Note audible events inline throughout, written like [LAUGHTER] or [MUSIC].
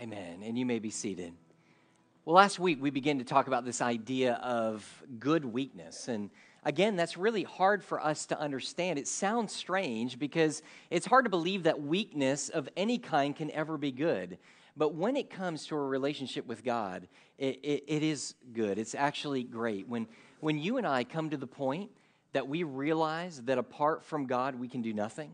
Amen. And you may be seated. Well, last week we began to talk about this idea of good weakness. And again, that's really hard for us to understand. It sounds strange because it's hard to believe that weakness of any kind can ever be good. But when it comes to a relationship with God, it, it, it is good. It's actually great. When, when you and I come to the point that we realize that apart from God, we can do nothing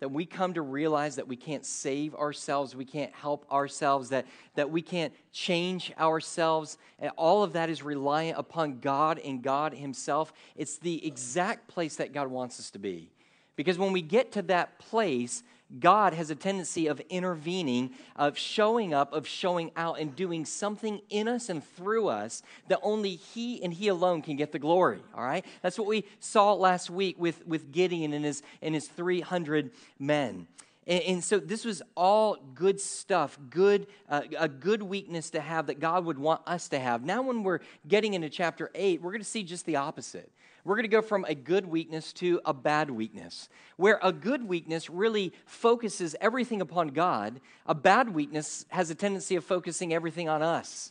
that we come to realize that we can't save ourselves, we can't help ourselves, that, that we can't change ourselves. And all of that is reliant upon God and God Himself. It's the exact place that God wants us to be. Because when we get to that place, God has a tendency of intervening, of showing up, of showing out, and doing something in us and through us that only He and He alone can get the glory. All right? That's what we saw last week with, with Gideon and his, and his 300 men. And, and so this was all good stuff, good, uh, a good weakness to have that God would want us to have. Now, when we're getting into chapter 8, we're going to see just the opposite we're going to go from a good weakness to a bad weakness. Where a good weakness really focuses everything upon God, a bad weakness has a tendency of focusing everything on us.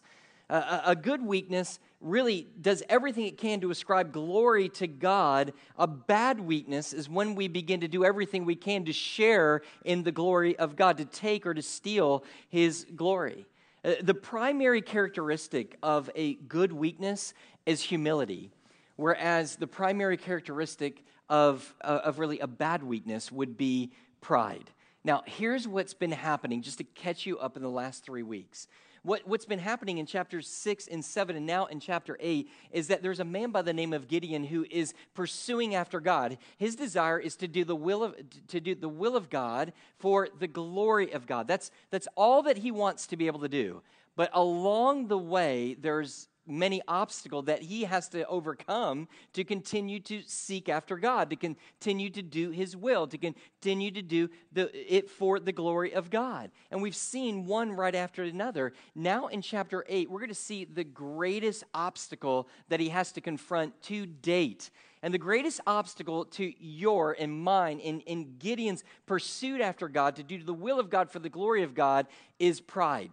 A good weakness really does everything it can to ascribe glory to God. A bad weakness is when we begin to do everything we can to share in the glory of God, to take or to steal His glory. Uh, the primary characteristic of a good weakness is humility. Whereas the primary characteristic of, uh, of really a bad weakness would be pride. Now, here's what's been happening, just to catch you up in the last three weeks. What, what's been happening in chapters 6 and 7 and now in chapter 8 is that there's a man by the name of Gideon who is pursuing after God. His desire is to do the will of, to do the will of God for the glory of God. That's, that's all that he wants to be able to do. But along the way, there's many obstacles that he has to overcome to continue to seek after God, to continue to do his will, to continue to do the, it for the glory of God. And we've seen one right after another. Now in chapter 8, we're going to see the greatest obstacle that he has to confront to date. And the greatest obstacle to your and mine in, in Gideon's pursuit after God, to do the will of God for the glory of God, is pride.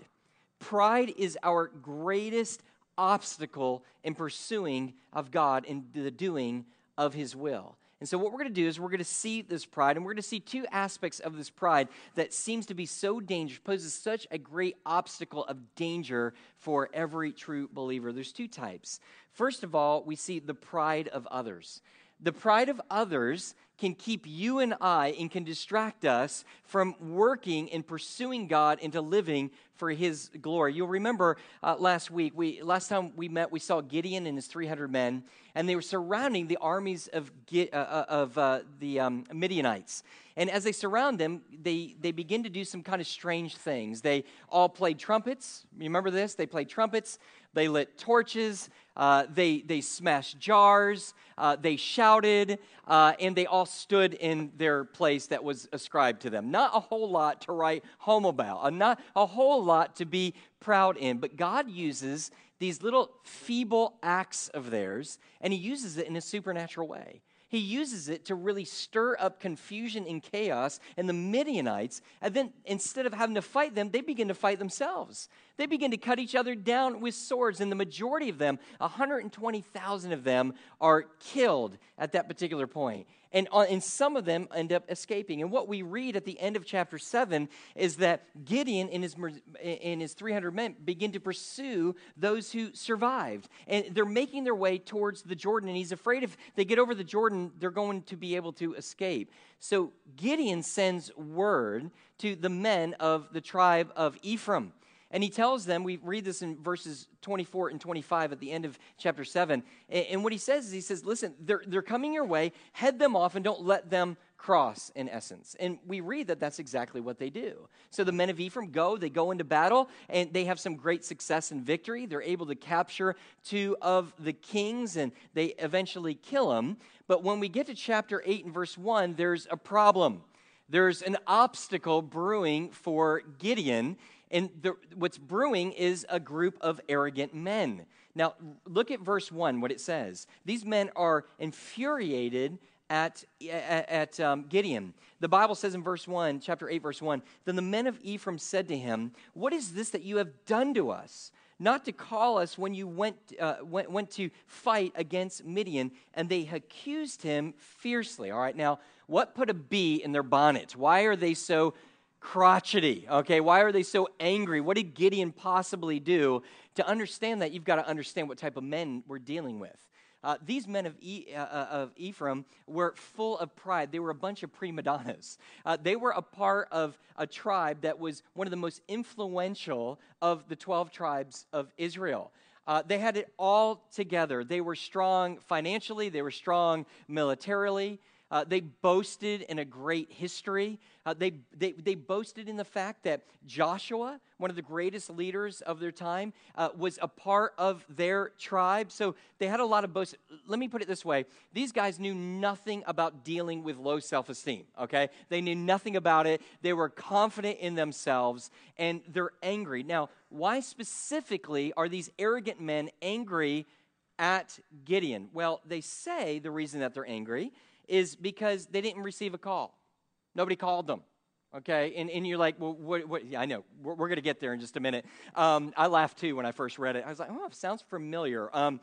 Pride is our greatest obstacle in pursuing of God and the doing of His will. And so, what we're going to do is we're going to see this pride, and we're going to see two aspects of this pride that seems to be so dangerous, poses such a great obstacle of danger for every true believer. There's two types. First of all, we see the pride of others. The pride of others can keep you and I and can distract us from working and pursuing God into living for His glory. You'll remember uh, last week, we last time we met, we saw Gideon and his 300 men, and they were surrounding the armies of uh, uh, of uh, the um, Midianites. And as they surround them, they, they begin to do some kind of strange things. They all played trumpets. Remember this? They played trumpets. They lit torches. Uh, they, they smashed jars, uh, they shouted, uh, and they all stood in their place that was ascribed to them. Not a whole lot to write home about, uh, not a whole lot to be proud in, but God uses these little feeble acts of theirs, and He uses it in a supernatural way he uses it to really stir up confusion and chaos. And the Midianites, and then instead of having to fight them, they begin to fight themselves. They begin to cut each other down with swords. And the majority of them, 120,000 of them, are killed at that particular point. and, uh, and some of them end up escaping. And what we read at the end of chapter 7 is that Gideon and his, and his 300 men begin to pursue those who survived. And they're making their way towards the Jordan, and he's afraid if they get over the Jordan, they're going to be able to escape. So Gideon sends word to the men of the tribe of Ephraim. And he tells them, we read this in verses 24 and 25 at the end of chapter 7. And, what he says is, he says, listen, they're, they're coming your way, head them off, and don't let them cross, in essence. And we read that that's exactly what they do. So the men of Ephraim go, they go into battle, and they have some great success and victory. They're able to capture two of the kings, and they eventually kill them. But when we get to chapter 8 and verse 1, there's a problem. There's an obstacle brewing for Gideon, and the, what's brewing is a group of arrogant men. Now, look at verse 1, what it says. These men are infuriated at, at, at um, Gideon. The Bible says in verse 1, chapter 8, verse 1 Then the men of Ephraim said to him, What is this that you have done to us? Not to call us when you went, uh, went, went to fight against Midian. And they accused him fiercely. All right, now, what put a bee in their bonnet? Why are they so crotchety? Okay, why are they so angry? What did Gideon possibly do? To understand that, you've got to understand what type of men we're dealing with. Uh, these men of, e, uh, uh, of, Ephraim were full of pride. They were a bunch of prima donnas. Uh, they were a part of a tribe that was one of the most influential of the 12 tribes of Israel. Uh, they had it all together. They were strong financially, they were strong militarily. Uh, they boasted in a great history. Uh, they, they, they boasted in the fact that Joshua, one of the greatest leaders of their time, uh, was a part of their tribe. So they had a lot of boast. Let me put it this way these guys knew nothing about dealing with low self esteem, okay? They knew nothing about it. They were confident in themselves and they're angry. Now, why specifically are these arrogant men angry at Gideon? Well, they say the reason that they're angry is because they didn't receive a call. Nobody called them. Okay, and, and you're like, well, what, what? Yeah, I know. We're, we're going to get there in just a minute. Um, I laughed too when I first read it. I was like, oh, sounds familiar. Um,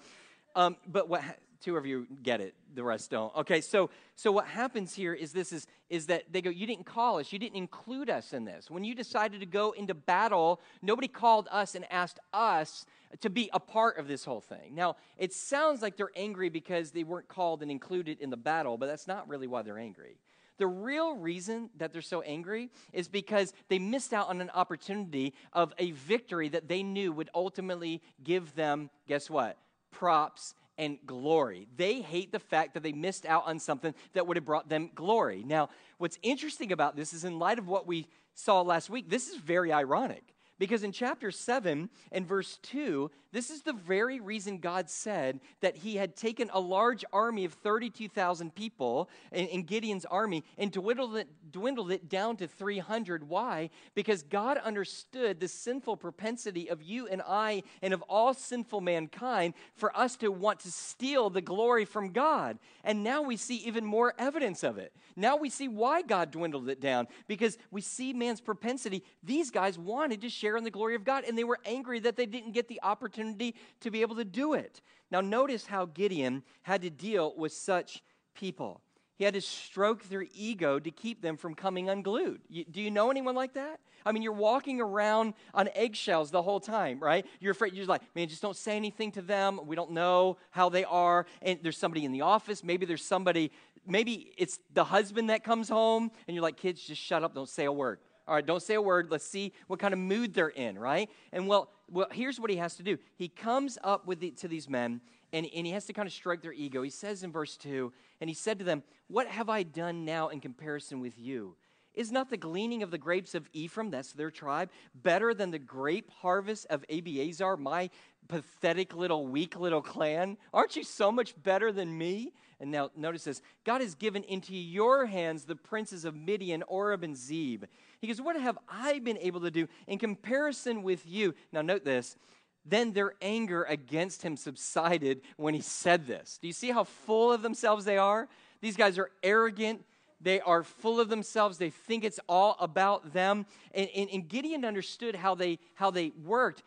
um, but what? Two of you get it. The rest don't. Okay, so so what happens here is this is is that they go, you didn't call us. You didn't include us in this. When you decided to go into battle, nobody called us and asked us to be a part of this whole thing. Now, it sounds like they're angry because they weren't called and included in the battle, but that's not really why they're angry. The real reason that they're so angry is because they missed out on an opportunity of a victory that they knew would ultimately give them, guess what? Props and glory. They hate the fact that they missed out on something that would have brought them glory. Now, what's interesting about this is in light of what we saw last week, this is very ironic because in chapter 7 and verse 2, this is the very reason God said that he had taken a large army of 32,000 people in, in, Gideon's army and dwindled it, dwindled it down to 300. Why? Because God understood the sinful propensity of you and I and of all sinful mankind for us to want to steal the glory from God. And now we see even more evidence of it. Now we see why God dwindled it down because we see man's propensity. These guys wanted to share in the glory of God and they were angry that they didn't get the opportunity opportunity to be able to do it. Now, notice how Gideon had to deal with such people. He had to stroke their ego to keep them from coming unglued. You, do you know anyone like that? I mean, you're walking around on eggshells the whole time, right? You're afraid, you're like, man, just don't say anything to them. We don't know how they are. And there's somebody in the office. Maybe there's somebody, maybe it's the husband that comes home, and you're like, kids, just shut up, don't say a word. All right, don't say a word. Let's see what kind of mood they're in, right? And well, well here's what he has to do. He comes up with the, to these men and, and he has to kind of strike their ego. He says in verse 2, and he said to them, What have I done now in comparison with you? Is not the gleaning of the grapes of Ephraim, that's their tribe, better than the grape harvest of Abiezer, my pathetic little, weak little clan? Aren't you so much better than me? And now notice this God has given into your hands the princes of Midian, Oreb, and Zeb. He goes, What have I been able to do in comparison with you? Now, note this. Then their anger against him subsided when he said this. Do you see how full of themselves they are? These guys are arrogant. They are full of themselves. They think it's all about them. And, and, and Gideon understood how they, how they worked.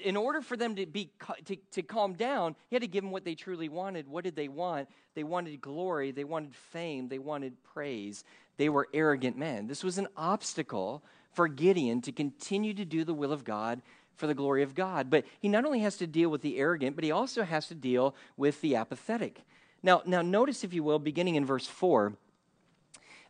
In order for them to be to, to calm down he had to give them what they truly wanted. What did they want? They wanted glory. They wanted fame. They wanted praise. They were arrogant men. This was an obstacle for gideon to continue to do the will of god for the glory of god. But he not only has to deal with the arrogant but he also has to deal with the apathetic. Now now notice if you will beginning in verse 4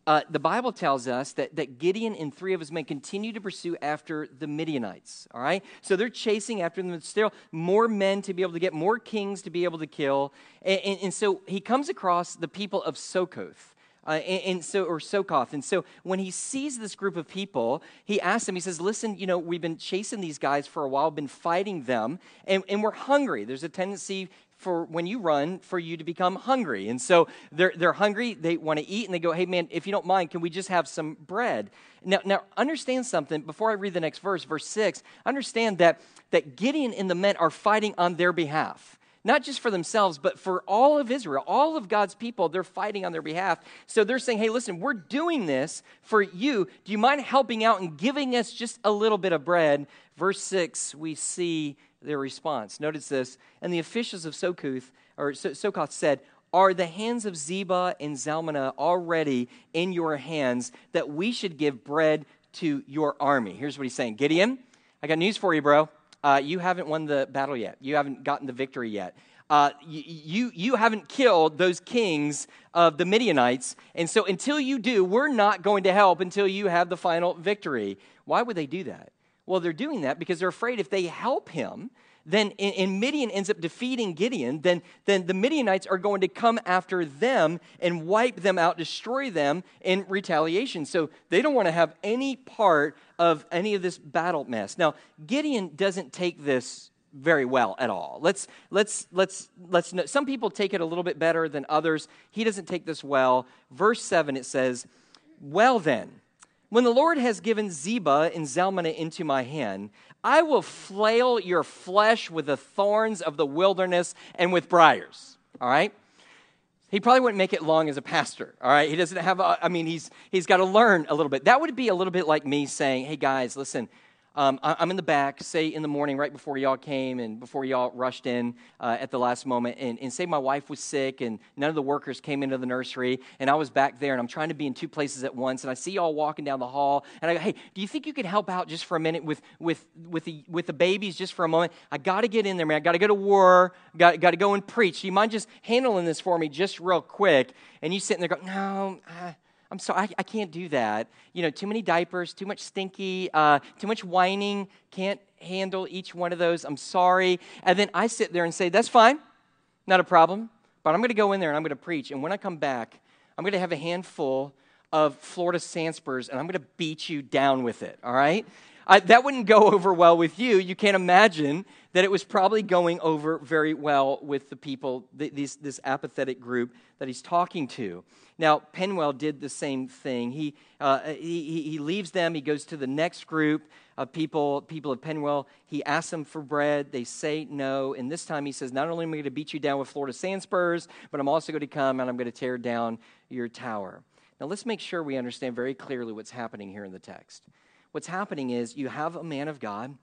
uh, the Bible tells us that, that Gideon and three of his men continue to pursue after the Midianites. All right? So they're chasing after them. Still more men to be able to get, more kings to be able to kill. And, and, and so he comes across the people of Sokoth. Uh, and, and, so or Sokoth. And so when he sees this group of people, he asks them, he says, Listen, you know, we've been chasing these guys for a while, been fighting them, and, and we're hungry. There's a tendency for when you run for you to become hungry. And so they're, they're hungry, they want to eat, and they go, hey man, if you don't mind, can we just have some bread? Now, now understand something before I read the next verse, verse 6. Understand that, that Gideon and the men are fighting on their behalf. Not just for themselves, but for all of Israel, all of God's people. They're fighting on their behalf. So they're saying, hey, listen, we're doing this for you. Do you mind helping out and giving us just a little bit of bread? Verse 6, we see their response. Notice this. And the officials of Sokuth, or Sokoth said, are the hands of Zebah and Zalmunna already in your hands that we should give bread to your army? Here's what he's saying Gideon, I got news for you, bro. Uh, you haven't won the battle yet. You haven't gotten the victory yet. Uh, you, you, you haven't killed those kings of the Midianites. And so until you do, we're not going to help until you have the final victory. Why would they do that? Well, they're doing that because they're afraid if they help him, then and Midian ends up defeating Gideon, then, then the Midianites are going to come after them and wipe them out, destroy them in retaliation. So they don't want to have any part of any of this battle mess. Now, Gideon doesn't take this very well at all. Let's let's let's let's know. some people take it a little bit better than others. He doesn't take this well. Verse 7 it says, "Well then, when the Lord has given Zebah and Zalmunna into my hand, I will flail your flesh with the thorns of the wilderness and with briars. All right? He probably wouldn't make it long as a pastor. All right? He doesn't have, a, I mean, he's, he's got to learn a little bit. That would be a little bit like me saying, hey guys, listen, um, I, am in the back, say in the morning, right before y'all came and before y'all rushed in uh, at the last moment, and, and say my wife was sick and none of the workers came into the nursery, and I was back there and I'm trying to be in two places at once, and I see y'all walking down the hall, and I go, hey, do you think you could help out just for a minute with, with, with, the, with the babies just for a moment? I got to get in there, man. I got to go to war, got, got to go and preach. Do you mind just handling this for me just real quick? And you sitting there going, no, uh, I'm sorry, I, I, can't do that. You know, too many diapers, too much stinky, uh, too much whining, can't handle each one of those. I'm sorry. And then I sit there and say, that's fine, not a problem, but I'm going to go in there and I'm going to preach. And when I come back, I'm going to have a handful of Florida Sandspurs and I'm going to beat you down with it, all right? I, that wouldn't go [LAUGHS] over well with you. You can't imagine that it was probably going over very well with the people, this, this apathetic group that he's talking to. Now, Penuel did the same thing. He, uh, he, he leaves them, he goes to the next group of people, people of Penuel. He asks them for bread. They say no. And this time he says, Not only am I going to beat you down with Florida Sandspurs, but I'm also going to come and I'm going to tear down your tower. Now, let's make sure we understand very clearly what's happening here in the text. What's happening is you have a man of God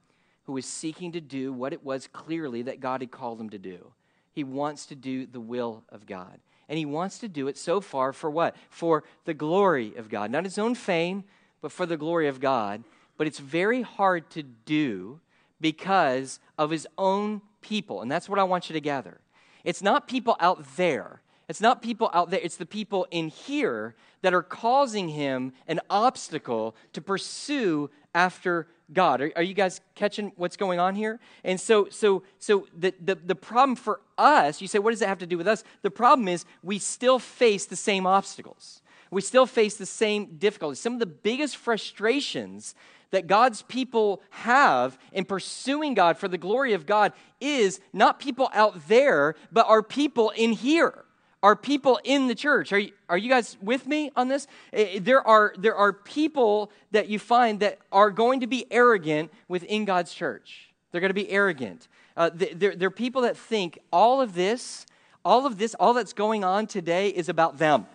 who is seeking to do what it was clearly that God had called him to do. He wants to do the will of God. And he wants to do it so far for what? For the glory of God. Not his own fame, but for the glory of God. But it's very hard to do because of his own people. And that's what I want you to gather. It's not people out there. It's not people out there. It's the people in here that are causing him an obstacle to pursue after God. Are, are, you guys catching what's going on here? And so, so, so the, the, the problem for us, you say, what does it have to do with us? The problem is we still face the same obstacles. We still face the same difficulties. Some of the biggest frustrations that God's people have in pursuing God for the glory of God is not people out there, but our people in here are people in the church. Are you, are you guys with me on this? Eh, eh, there are, there are people that you find that are going to be arrogant within God's church. They're going to be arrogant. Uh, they're, they're people that think all of this, all of this, all that's going on today is about them.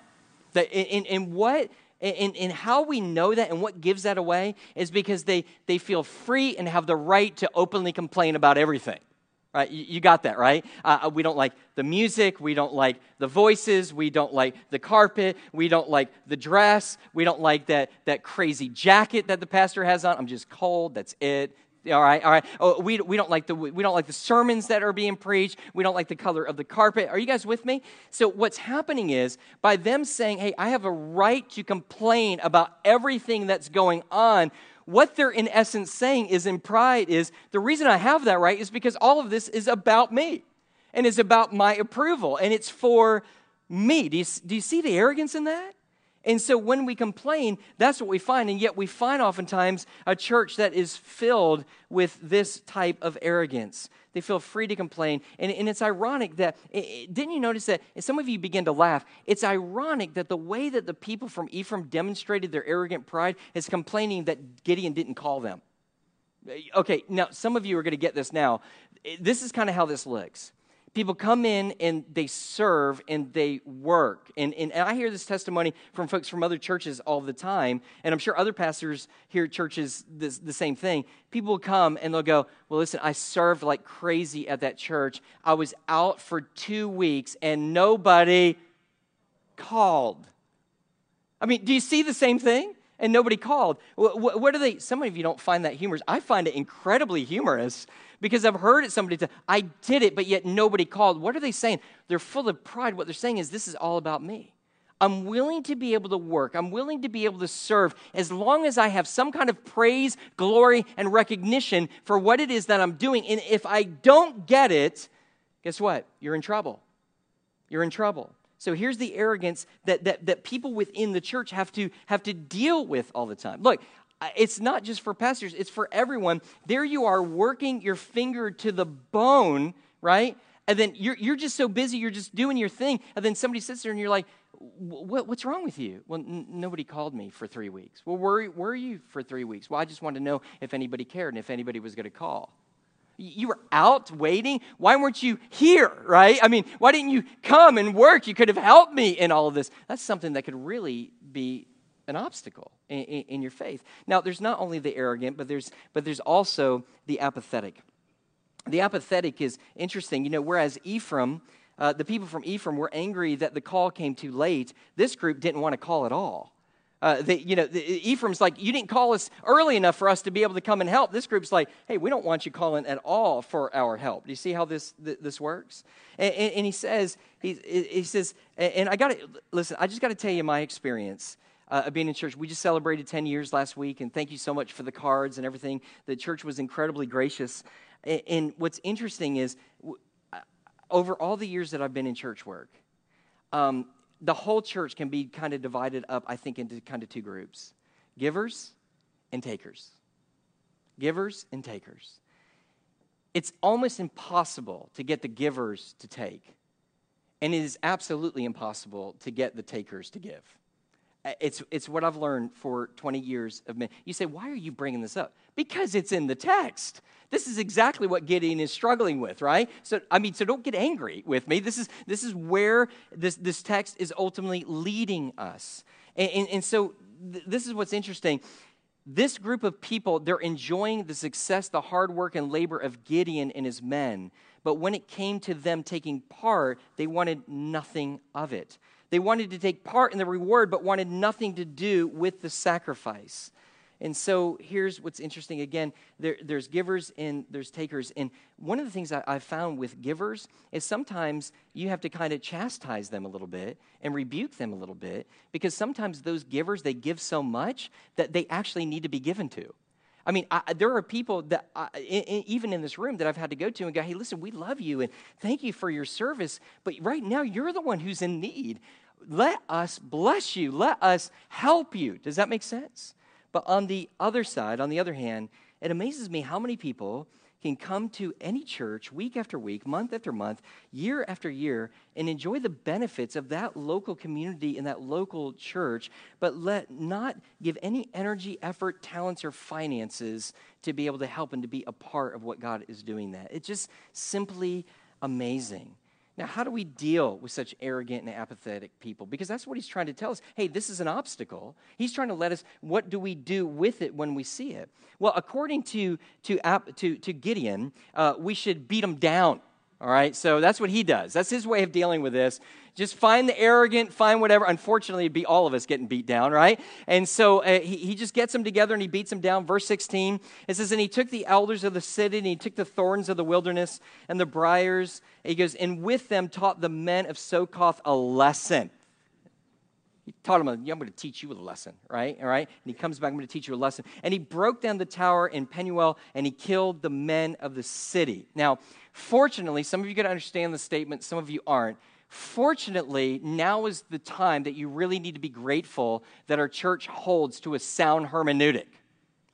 That, and, and what and, and, how we know that and what gives that away is because they, they feel free and have the right to openly complain about everything. Right? You got that, right? Uh, uh, we don't like the music. We don't like the voices. We don't like the carpet. We don't like the dress. We don't like that, that crazy jacket that the pastor has on. I'm just cold. That's it. All right, all right. Oh, we, we, don't like the, we don't like the sermons that are being preached. We don't like the color of the carpet. Are you guys with me? So, what's happening is by them saying, hey, I have a right to complain about everything that's going on, what they're in essence saying is in pride is the reason I have that right is because all of this is about me and is about my approval and it's for me. Do you, do you see the arrogance in that? And so when we complain, that's what we find. And yet we find oftentimes a church that is filled with this type of arrogance. They feel free to complain. And, and it's ironic that, it, didn't you notice that? Some of you begin to laugh. It's ironic that the way that the people from Ephraim demonstrated their arrogant pride is complaining that Gideon didn't call them. Uh, okay, now some of you are going to get this now. This is kind of how this looks People come in and they serve and they work. And, and, and, I hear this testimony from folks from other churches all the time. And I'm sure other pastors here at churches, this, the same thing. People come and they'll go, Well, listen, I served like crazy at that church. I was out for two weeks and nobody called. I mean, do you see the same thing? And nobody called. What, what are they? Some of you don't find that humorous. I find it incredibly humorous because I've heard it somebody say, I did it, but yet nobody called. What are they saying? They're full of pride. What they're saying is, This is all about me. I'm willing to be able to work. I'm willing to be able to serve as long as I have some kind of praise, glory, and recognition for what it is that I'm doing. And if I don't get it, guess what? You're in trouble. You're in trouble. So here's the arrogance that, that, that people within the church have to, have to deal with all the time. Look, it's not just for pastors, it's for everyone. There you are working your finger to the bone, right? And then you're, you're just so busy, you're just doing your thing. And then somebody sits there and you're like, what, what's wrong with you? Well, n- nobody called me for three weeks. Well, where were you for three weeks? Well, I just wanted to know if anybody cared and if anybody was going to call. You were out waiting. Why weren't you here, right? I mean, why didn't you come and work? You could have helped me in all of this. That's something that could really be an obstacle in, in, in your faith. Now, there's not only the arrogant, but there's, but there's also the apathetic. The apathetic is interesting. You know, whereas Ephraim, uh, the people from Ephraim were angry that the call came too late, this group didn't want to call at all. Uh, they, you know, the, Ephraim's like, you didn't call us early enough for us to be able to come and help. This group's like, hey, we don't want you calling at all for our help. Do you see how this this works? And, and, and he says, he, he says, and I got to listen. I just got to tell you my experience. Uh, in church. We just celebrated 10 years last week, and thank you so much for the cards and everything. The church was incredibly gracious. And, and what's interesting is, uh, over all the years that I've been in church work, um, the whole church can be kind of divided up, I think, into kind of two groups givers and takers. Givers and takers. It's almost impossible to get the givers to take, and it is absolutely impossible to get the takers to give. It's, it's what I've learned for 20 years of men. You say, why are you bringing this up? Because it's in the text. This is exactly what Gideon is struggling with, right? So, I mean, so don't get angry with me. This is, this is where this, this text is ultimately leading us. And, and, and so th- this is what's interesting. This group of people, they're enjoying the success, the hard work, and labor of Gideon and his men. But when it came to them taking part, they wanted nothing of it. They wanted to take part in the reward, but wanted nothing to do with the sacrifice. And so here's what's interesting again there, there's givers and there's takers. And one of the things I, have found with givers is sometimes you have to kind of chastise them a little bit and rebuke them a little bit because sometimes those givers, they give so much that they actually need to be given to. I mean, I, there are people that, I, even in this room, that I've had to go to and go, hey, listen, we love you and thank you for your service, but right now you're the one who's in need. Let us bless you, let us help you. Does that make sense? But on the other side, on the other hand, it amazes me how many people can come to any church week after week, month after month, year after year, and enjoy the benefits of that local community and that local church, but let not give any energy, effort, talents, or finances to be able to help and to be a part of what God is doing that. It's just simply amazing. Now, how do we deal with such arrogant and apathetic people? Because that's what he's trying to tell us. Hey, this is an obstacle. He's trying to let us, what do we do with it when we see it? Well, according to, to, to, to Gideon, uh, we should beat them down. All right, so that's what he does. That's his way of dealing with this. Just find the arrogant, find whatever. Unfortunately, it'd be all of us getting beat down, right? And so uh, he, he just gets them together and he beats them down. Verse 16, it says, And he took the elders of the city and he took the thorns of the wilderness and the briars. he goes, And with them taught the men of Succoth a lesson. He taught him, I'm going to teach you a lesson, right? All right? And he comes back, I'm going to teach you a lesson. And he broke down the tower in Penuel and he killed the men of the city. Now, Fortunately, some of you got to understand the statement, some of you aren't. Fortunately, now is the time that you really need to be grateful that our church holds to a sound hermeneutic.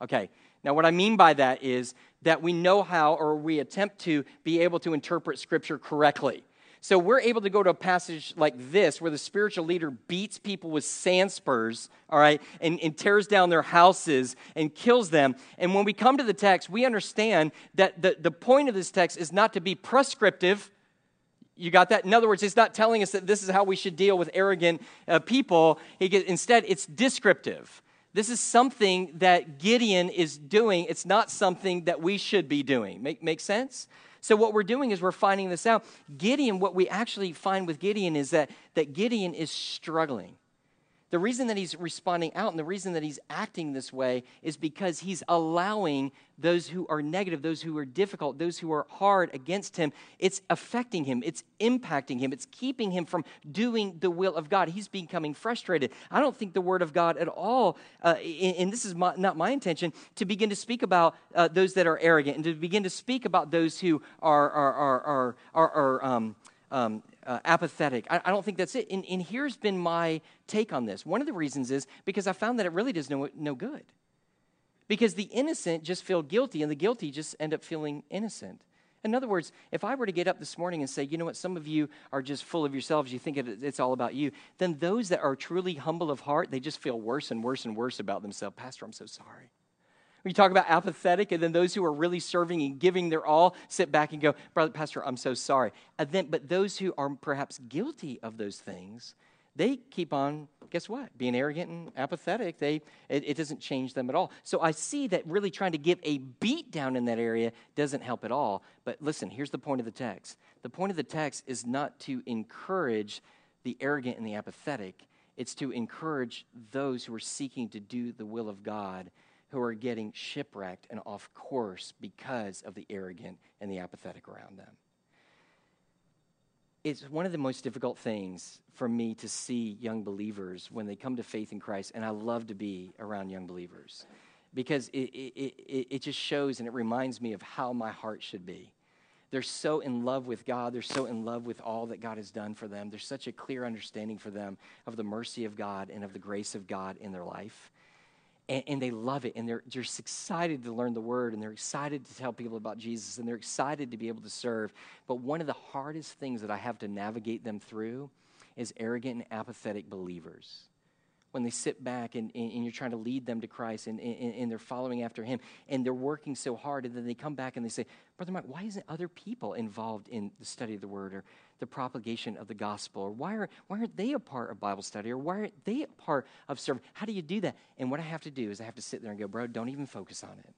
Okay, now what I mean by that is that we know how or we attempt to be able to interpret Scripture correctly. So we're able to go to a passage like this where the spiritual leader beats people with sand spurs, all right, and, and tears down their houses and kills them. And when we come to the text, we understand that the, the point of this text is not to be prescriptive, You got that? In other words, it's not telling us that this is how we should deal with arrogant uh, people. instead, it's descriptive. This is something that Gideon is doing. It's not something that we should be doing. Make, make sense? So, what we're doing is we're finding this out. Gideon, what we actually find with Gideon is that, that Gideon is struggling. The reason that he's responding out and the reason that he's acting this way is because he's allowing those who are negative, those who are difficult, those who are hard against him, it's affecting him, it's impacting him, it's keeping him from doing the will of God. He's becoming frustrated. I don't think the word of God at all, uh, and this is my, not my intention, to begin to speak about uh, those that are arrogant and to begin to speak about those who are, are, are, are, are, are um, um, uh, apathetic. I, I, don't think that's it. And, and, here's been my take on this. One of the reasons is because I found that it really does no, no good. Because the innocent just feel guilty, and the guilty just end up feeling innocent. In other words, if I were to get up this morning and say, you know what, some of you are just full of yourselves, you think it, it's all about you, then those that are truly humble of heart, they just feel worse and worse and worse about themselves. Pastor, I'm so sorry. We talk about apathetic, and then those who are really serving and giving their all sit back and go, Brother Pastor, I'm so sorry. And then, but those who are perhaps guilty of those things, they keep on, guess what? Being arrogant and apathetic. They, it, it doesn't change them at all. So I see that really trying to give a beat down in that area doesn't help at all. But listen, here's the point of the text the point of the text is not to encourage the arrogant and the apathetic, it's to encourage those who are seeking to do the will of God who are getting shipwrecked and off course because of the arrogant and the apathetic around them. It's one of the most difficult things for me to see young believers when they come to faith in Christ, and I love to be around young believers because it, it, it, it just shows and it reminds me of how my heart should be. They're so in love with God. They're so in love with all that God has done for them. There's such a clear understanding for them of the mercy of God and of the grace of God in their life and, and, they love it and they're just excited to learn the word and they're excited to tell people about jesus and they're excited to be able to serve. But one of the hardest things that i have to navigate them through is arrogant and apathetic believers. When they sit back and, and, and you're trying to lead them to christ and, and, they're following after him and they're working so hard and then they come back and they say brother mike why isn't other people involved in the study of the word or the propagation of the gospel? Or why, are, why aren't they a part of Bible study? Or why aren't they a part of serving? How do you do that? And what I have to do is I have to sit there and go, bro, don't even focus on it.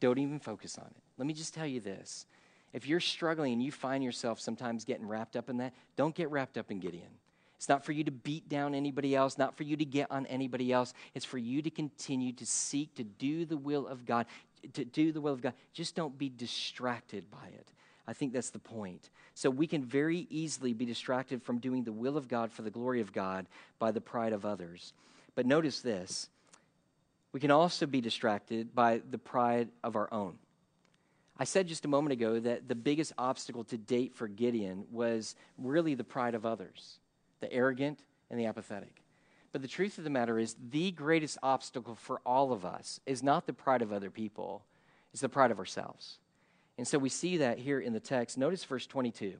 Don't even focus on it. Let me just tell you this. If you're struggling and you find yourself sometimes getting wrapped up in that, don't get wrapped up in Gideon. It's not for you to beat down anybody else, not for you to get on anybody else. It's for you to continue to seek to do the will of God, to do the will of God. Just don't be distracted by it. I think that's the point. So we can very easily be distracted from doing the will of God for the glory of God by the pride of others. But notice this we can also be distracted by the pride of our own. I said just a moment ago that the biggest obstacle to date for Gideon was really the pride of others, the arrogant and the apathetic. But the truth of the matter is, the greatest obstacle for all of us is not the pride of other people, it's the pride of ourselves. And so we see that here in the text. Notice verse 22.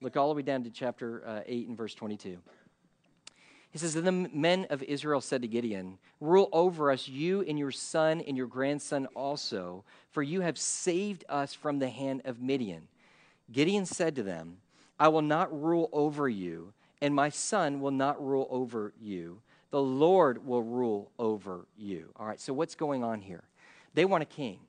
Look all the way down to chapter uh, 8 and verse 22. He says, And the men of Israel said to Gideon, Rule over us, you and your son and your grandson also, for you have saved us from the hand of Midian. Gideon said to them, I will not rule over you, and my son will not rule over you. The Lord will rule over you. All right, so what's going on here? They want a king.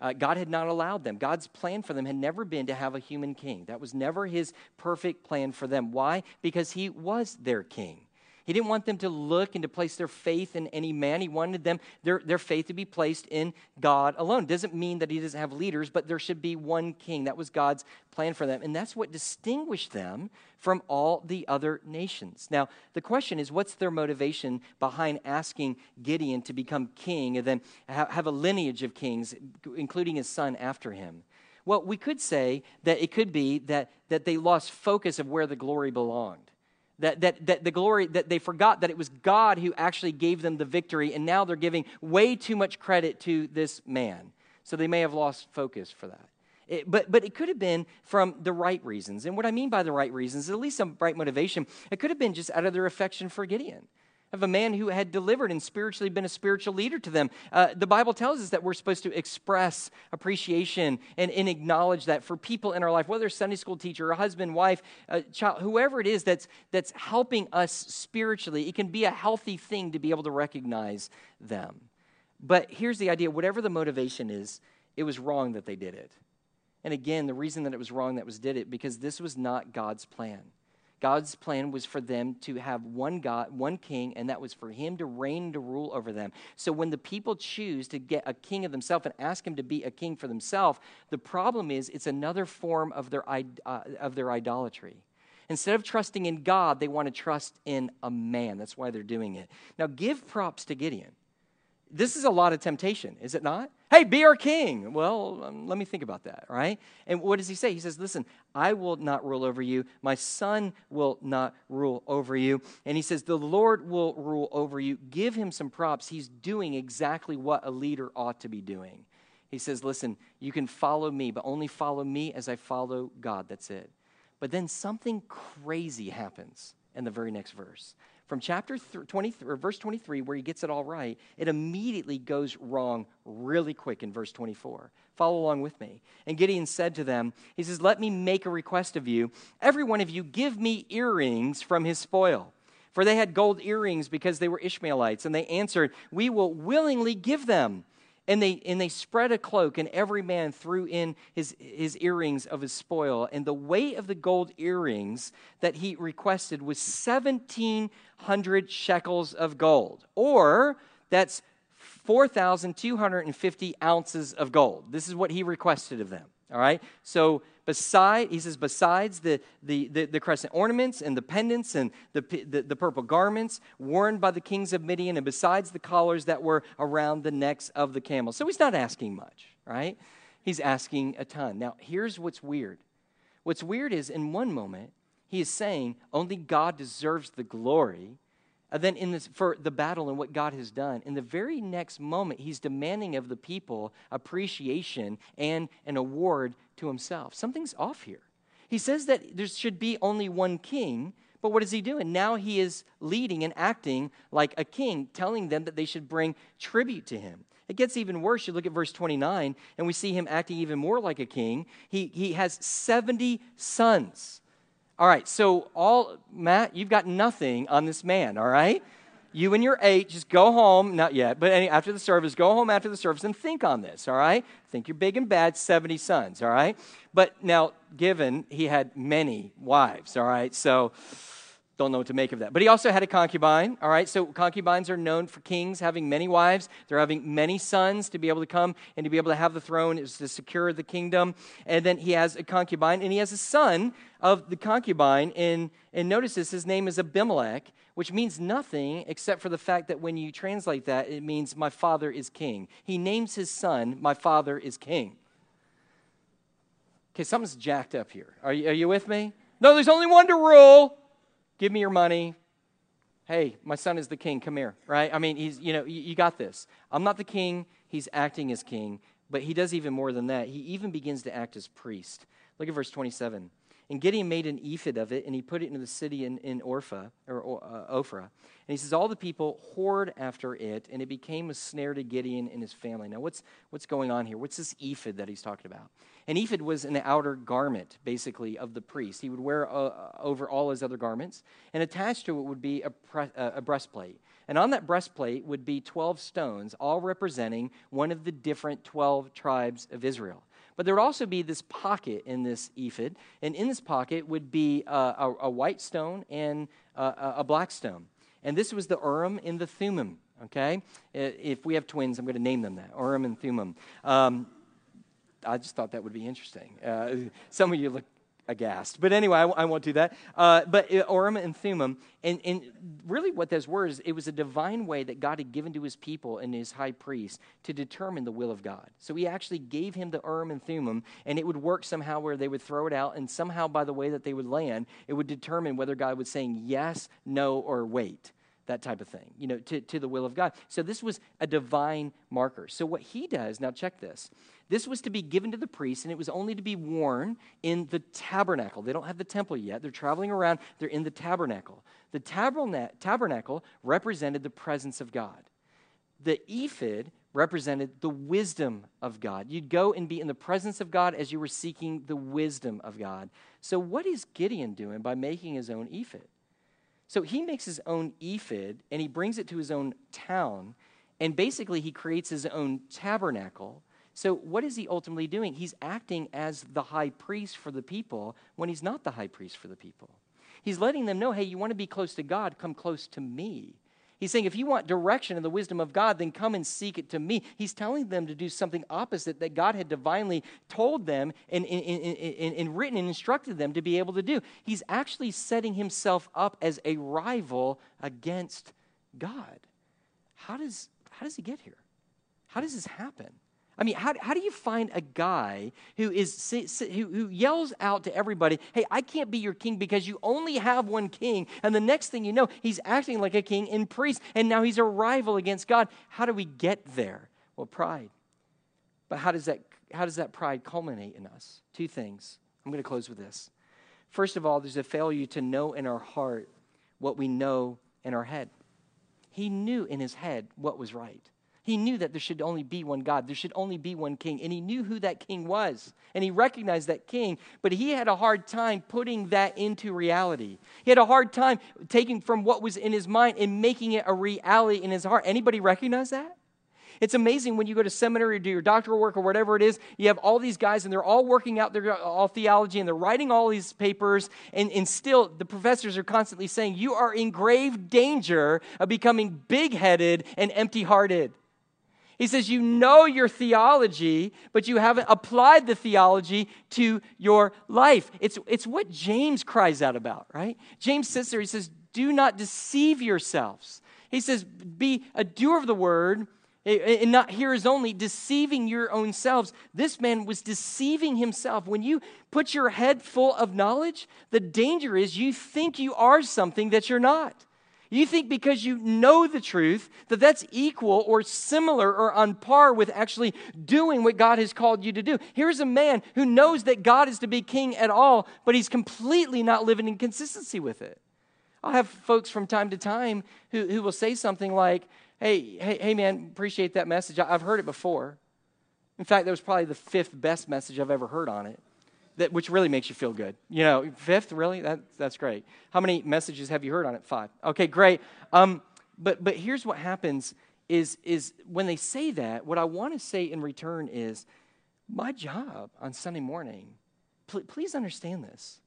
Uh, God had not allowed them. God's plan for them had never been to have a human king. That was never his perfect plan for them. Why? Because he was their king. He didn't want them to look and to place their faith in any man. He wanted them, their, their faith to be placed in God alone. Doesn't mean that he doesn't have leaders, but there should be one king. That was God's plan for them. And that's what distinguished them from all the other nations. Now, the question is what's their motivation behind asking Gideon to become king and then have a lineage of kings, including his son after him? Well, we could say that it could be that, that they lost focus of where the glory belonged that, that, that the glory that they forgot that it was god who actually gave them the victory and now they're giving way too much credit to this man. So they may have lost focus for that. It, but, but it could have been from the right reasons. And what i mean by the right reasons at least some right motivation. It could have been just out of their affection for gideon of a man who had delivered and spiritually been a spiritual leader to them. Uh, the Bible tells us that we're supposed to express appreciation and, and, acknowledge that for people in our life, whether Sunday school teacher, a husband, wife, a child, whoever it is that's, that's helping us spiritually, it can be a healthy thing to be able to recognize them. But here's the idea whatever the motivation is, it was wrong that they did it. And again, the reason that it was wrong that was did it because this was not God's plan. God's plan was for them to have one God, one king, and that was for him to reign to rule over them. So when the people choose to get a king of themselves and ask him to be a king for themselves, the problem is it's another form of their, uh, of their idolatry. Instead of trusting in God, they want to trust in a man. That's why they're doing it. Now, give props to Gideon. This is a lot of temptation, is it not? Hey, be our king. Well, um, let me think about that, right? And what does he say? He says, Listen, I will not rule over you. My son will not rule over you. And he says, The Lord will rule over you. Give him some props. He's doing exactly what a leader ought to be doing. He says, Listen, you can follow me, but only follow me as I follow God. That's it. But then something crazy happens in the very next verse from chapter 23 or verse 23 where he gets it all right it immediately goes wrong really quick in verse 24 follow along with me. And gideon said to them he says let me make a request of you. Every one of you give me earrings from his spoil. For they had gold earrings because they were ishmaelites and they answered we will willingly give them and they, and they spread a cloak, and every man threw in his, his earrings of his spoil. And the weight of the gold earrings that he requested was 1,700 shekels of gold, or that's 4,250 ounces of gold. This is what he requested of them. All right? So beside he says besides the, the, the, the, crescent ornaments and the pendants and the, the, the, purple garments worn by the kings of midian and besides the collars that were around the necks of the camels. So he's not asking much right? He's asking a ton. Now here's what's weird. What's weird is in one moment he is saying only god deserves the glory and then in this for the battle and what god has done in the very next moment he's demanding of the people appreciation and an award to himself. Something's off here. He says that there should be only one king, but what is he doing? Now he is leading and acting like a king, telling them that they should bring tribute to him. It gets even worse. You look at verse 29, and we see him acting even more like a king. He, he has 70 sons. All right, so all, Matt, you've got nothing on this man, all right? you and your eight just go home, not yet, but any, after the service, go home after the service and think on this, all right? Think you're big and bad, 70 sons, all right? But now, given he had many wives, all right? So, don't know what to make of that. But he also had a concubine, all right? So concubines are known for kings having many wives. They're having many sons to be able to come and to be able to have the throne is to secure the kingdom. And then he has a concubine, and he has a son of the concubine. And, and notice this, his name is Abimelech, which means nothing except for the fact that when you translate that, it means my father is king. He names his son, my father is king. Okay, something's jacked up here. Are you, are you with me? No, there's only one to rule. Give me your money. Hey, my son is the king. Come here, right? I mean, he's, you know, you, you got this. I'm not the king. He's acting as king. But he does even more than that. He even begins to act as priest. Look at verse 27. And Gideon made an ephod of it, and he put it into the city in, in Orpha, or uh, Ophrah. And he says, All the people whored after it, and it became a snare to Gideon and his family. Now, what's, what's going on here? What's this ephod that he's talking about? An ephod was an outer garment, basically, of the priest. He would wear uh, over all his other garments, and attached to it would be a, pre- uh, a breastplate. And on that breastplate would be 12 stones, all representing one of the different 12 tribes of Israel. But there would also be this pocket in this ephod, and in this pocket would be a, a, a white stone and a, a, black stone. And this was the Urim and the Thummim. Okay, if we have twins, I'm going to name them that Urim and Thummim. Um, I just thought that would be interesting. Uh, some of you look aghast. But anyway, I, I won't do that. Uh, but uh, Urim and Thummim, and, and really what those were is it was a divine way that God had given to his people and his high priest to determine the will of God. So he actually gave him the Urim and Thummim, and it would work somehow where they would throw it out, and somehow by the way that they would land, it would determine whether God was saying yes, no, or wait. That type of thing, you know, to, to the will of God. So this was a divine marker. So what he does, now check this. This was to be given to the priests, and it was only to be worn in the tabernacle. They don't have the temple yet. They're traveling around, they're in the tabernacle. The tabernacle represented the presence of God. The ephod represented the wisdom of God. You'd go and be in the presence of God as you were seeking the wisdom of God. So, what is Gideon doing by making his own ephod? So, he makes his own ephod and he brings it to his own town, and basically, he creates his own tabernacle. So, what is he ultimately doing? He's acting as the high priest for the people when he's not the high priest for the people. He's letting them know hey, you want to be close to God, come close to me. He's saying, if you want direction and the wisdom of God, then come and seek it to me. He's telling them to do something opposite that God had divinely told them and, and, and, and, written and instructed them to be able to do. He's actually setting himself up as a rival against God. How does, how does he get here? How does this happen? I mean, how, how do you find a guy who, is, who, who yells out to everybody, hey, I can't be your king because you only have one king. And the next thing you know, he's acting like a king and priest, and now he's a rival against God. How do we get there? Well, pride. But how does that, how does that pride culminate in us? Two things. I'm going to close with this. First of all, there's a failure to know in our heart what we know in our head. He knew in his head what was right. He knew that there should only be one God, there should only be one king, and he knew who that king was. And he recognized that king, but he had a hard time putting that into reality. He had a hard time taking from what was in his mind and making it a reality in his heart. Anybody recognize that? It's amazing when you go to seminary or do your doctoral work or whatever it is, you have all these guys and they're all working out their all theology and they're writing all these papers, and, and still the professors are constantly saying, You are in grave danger of becoming big headed and empty hearted. He says, You know your theology, but you haven't applied the theology to your life. It's, it's what James cries out about, right? James sits there, he says, Do not deceive yourselves. He says, Be a doer of the word and not hearers only, deceiving your own selves. This man was deceiving himself. When you put your head full of knowledge, the danger is you think you are something that you're not. You think because you know the truth that that's equal or similar or on par with actually doing what God has called you to do. Here's a man who knows that God is to be king at all, but he's completely not living in consistency with it. I'll have folks from time to time who, who will say something like, hey, hey, hey, man, appreciate that message. I've heard it before. In fact, that was probably the fifth best message I've ever heard on it that, which really makes you feel good. You know, fifth, really? That, that's great. How many messages have you heard on it? Five. Okay, great. Um, but, but here's what happens is, is when they say that, what I want to say in return is my job on Sunday morning, pl- please understand this,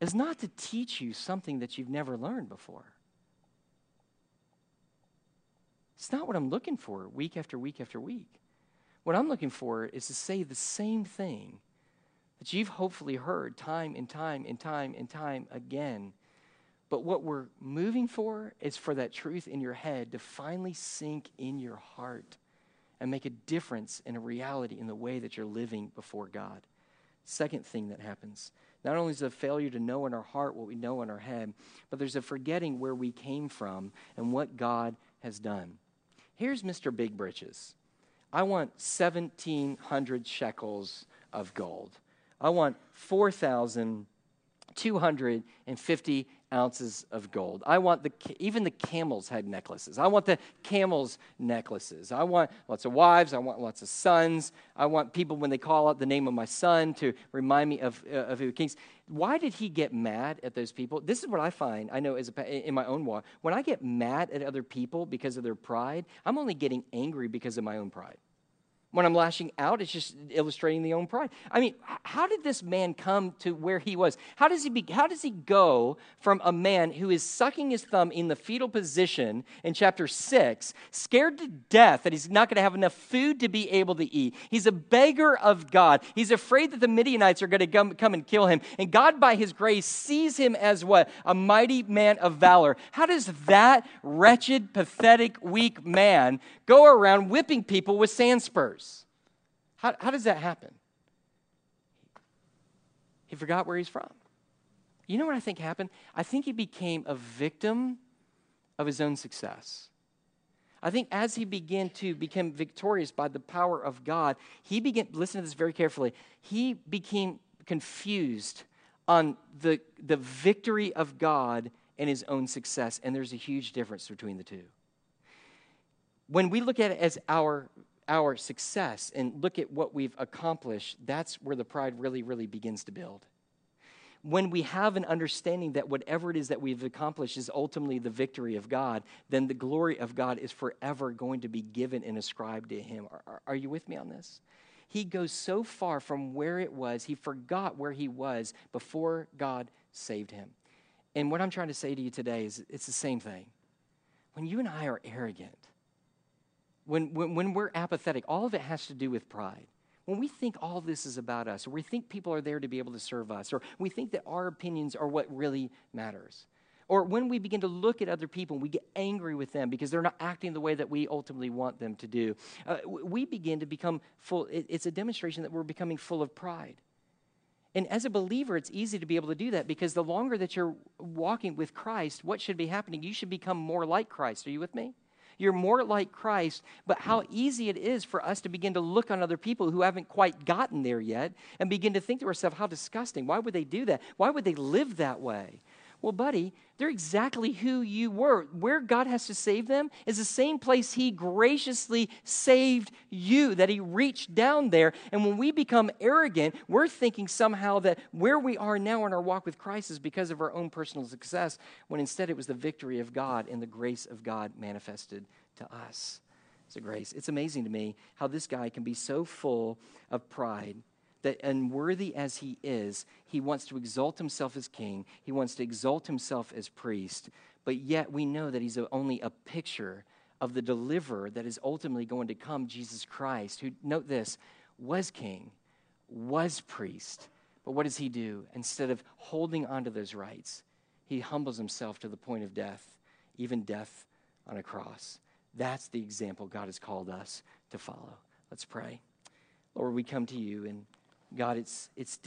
is not to teach you something that you've never learned before. It's not what I'm looking for week after week after week. What I'm looking for is to say the same thing that you've hopefully heard time and time and time and time again. But what we're moving for is for that truth in your head to finally sink in your heart and make a difference in a reality in the way that you're living before God. Second thing that happens not only is a failure to know in our heart what we know in our head, but there's a forgetting where we came from and what God has done. Here's Mr. Big Britches. I want 1,700 shekels of gold. I want 4,250 ounces of gold. I want the, even the camels had necklaces. I want the camels' necklaces. I want lots of wives. I want lots of sons. I want people, when they call out the name of my son, to remind me of, uh, of who kings. Why did he get mad at those people? This is what I find, I know as a, in my own walk. When I get mad at other people because of their pride, I'm only getting angry because of my own pride. When I'm lashing out, it's just illustrating the own pride. I mean, how did this man come to where he was? How does he be, how does he go from a man who is sucking his thumb in the fetal position in chapter 6, scared to death that he's not going to have enough food to be able to eat? He's a beggar of God. He's afraid that the Midianites are going to come, come and kill him. And God by his grace sees him as what? A mighty man of valor. How does that wretched, pathetic, weak man go around whipping people with sand spurs? How, how does that happen? He forgot where he's from. You know what I think happened? I think he became a victim of his own success. I think as he began to become victorious by the power of God, he began, listen to this very carefully, he became confused on the, the victory of God and his own success. And there's a huge difference between the two. When we look at it as our, our success and look at what we've accomplished, that's where the pride really, really begins to build when we have an understanding that whatever it is that we've accomplished is ultimately the victory of God, then the glory of God is forever going to be given and ascribed to Him. Are, are, you with me on this? He goes so far from where it was, he forgot where he was before God saved him. And what I'm trying to say to you today is it's the same thing. When you and I are arrogant, when, when, when we're apathetic, all of it has to do with pride when we think all this is about us, or we think people are there to be able to serve us, or we think that our opinions are what really matters, or when we begin to look at other people and we get angry with them because they're not acting the way that we ultimately want them to do, uh, we begin to become full. It's a demonstration that we're becoming full of pride. And as a believer, it's easy to be able to do that because the longer that you're walking with Christ, what should be happening? You should become more like Christ. Are you with me? You're more like Christ, but how easy it is for us to begin to look on other people who haven't quite gotten there yet and begin to think to ourselves, how disgusting. Why would they do that? Why would they live that way? Well, buddy, they're exactly who you were. Where God has to save them is the same place He graciously saved you, that He reached down there. And when we become arrogant, we're thinking somehow that where we are now in our walk with Christ is because of our own personal success, when instead it was the victory of God and the grace of God manifested to us. It's a grace. It's amazing to me how this guy can be so full of pride that unworthy as he is, he wants to exalt himself as king, he wants to exalt himself as priest, but yet we know that he's only a picture of the deliverer that is ultimately going to come, Jesus Christ, who, note this, was king, was priest. But what does he do? Instead of holding on to those rights, he humbles himself to the point of death, even death on a cross. That's the example God has called us to follow. Let's pray. Lord, we come to you and God, it's, it's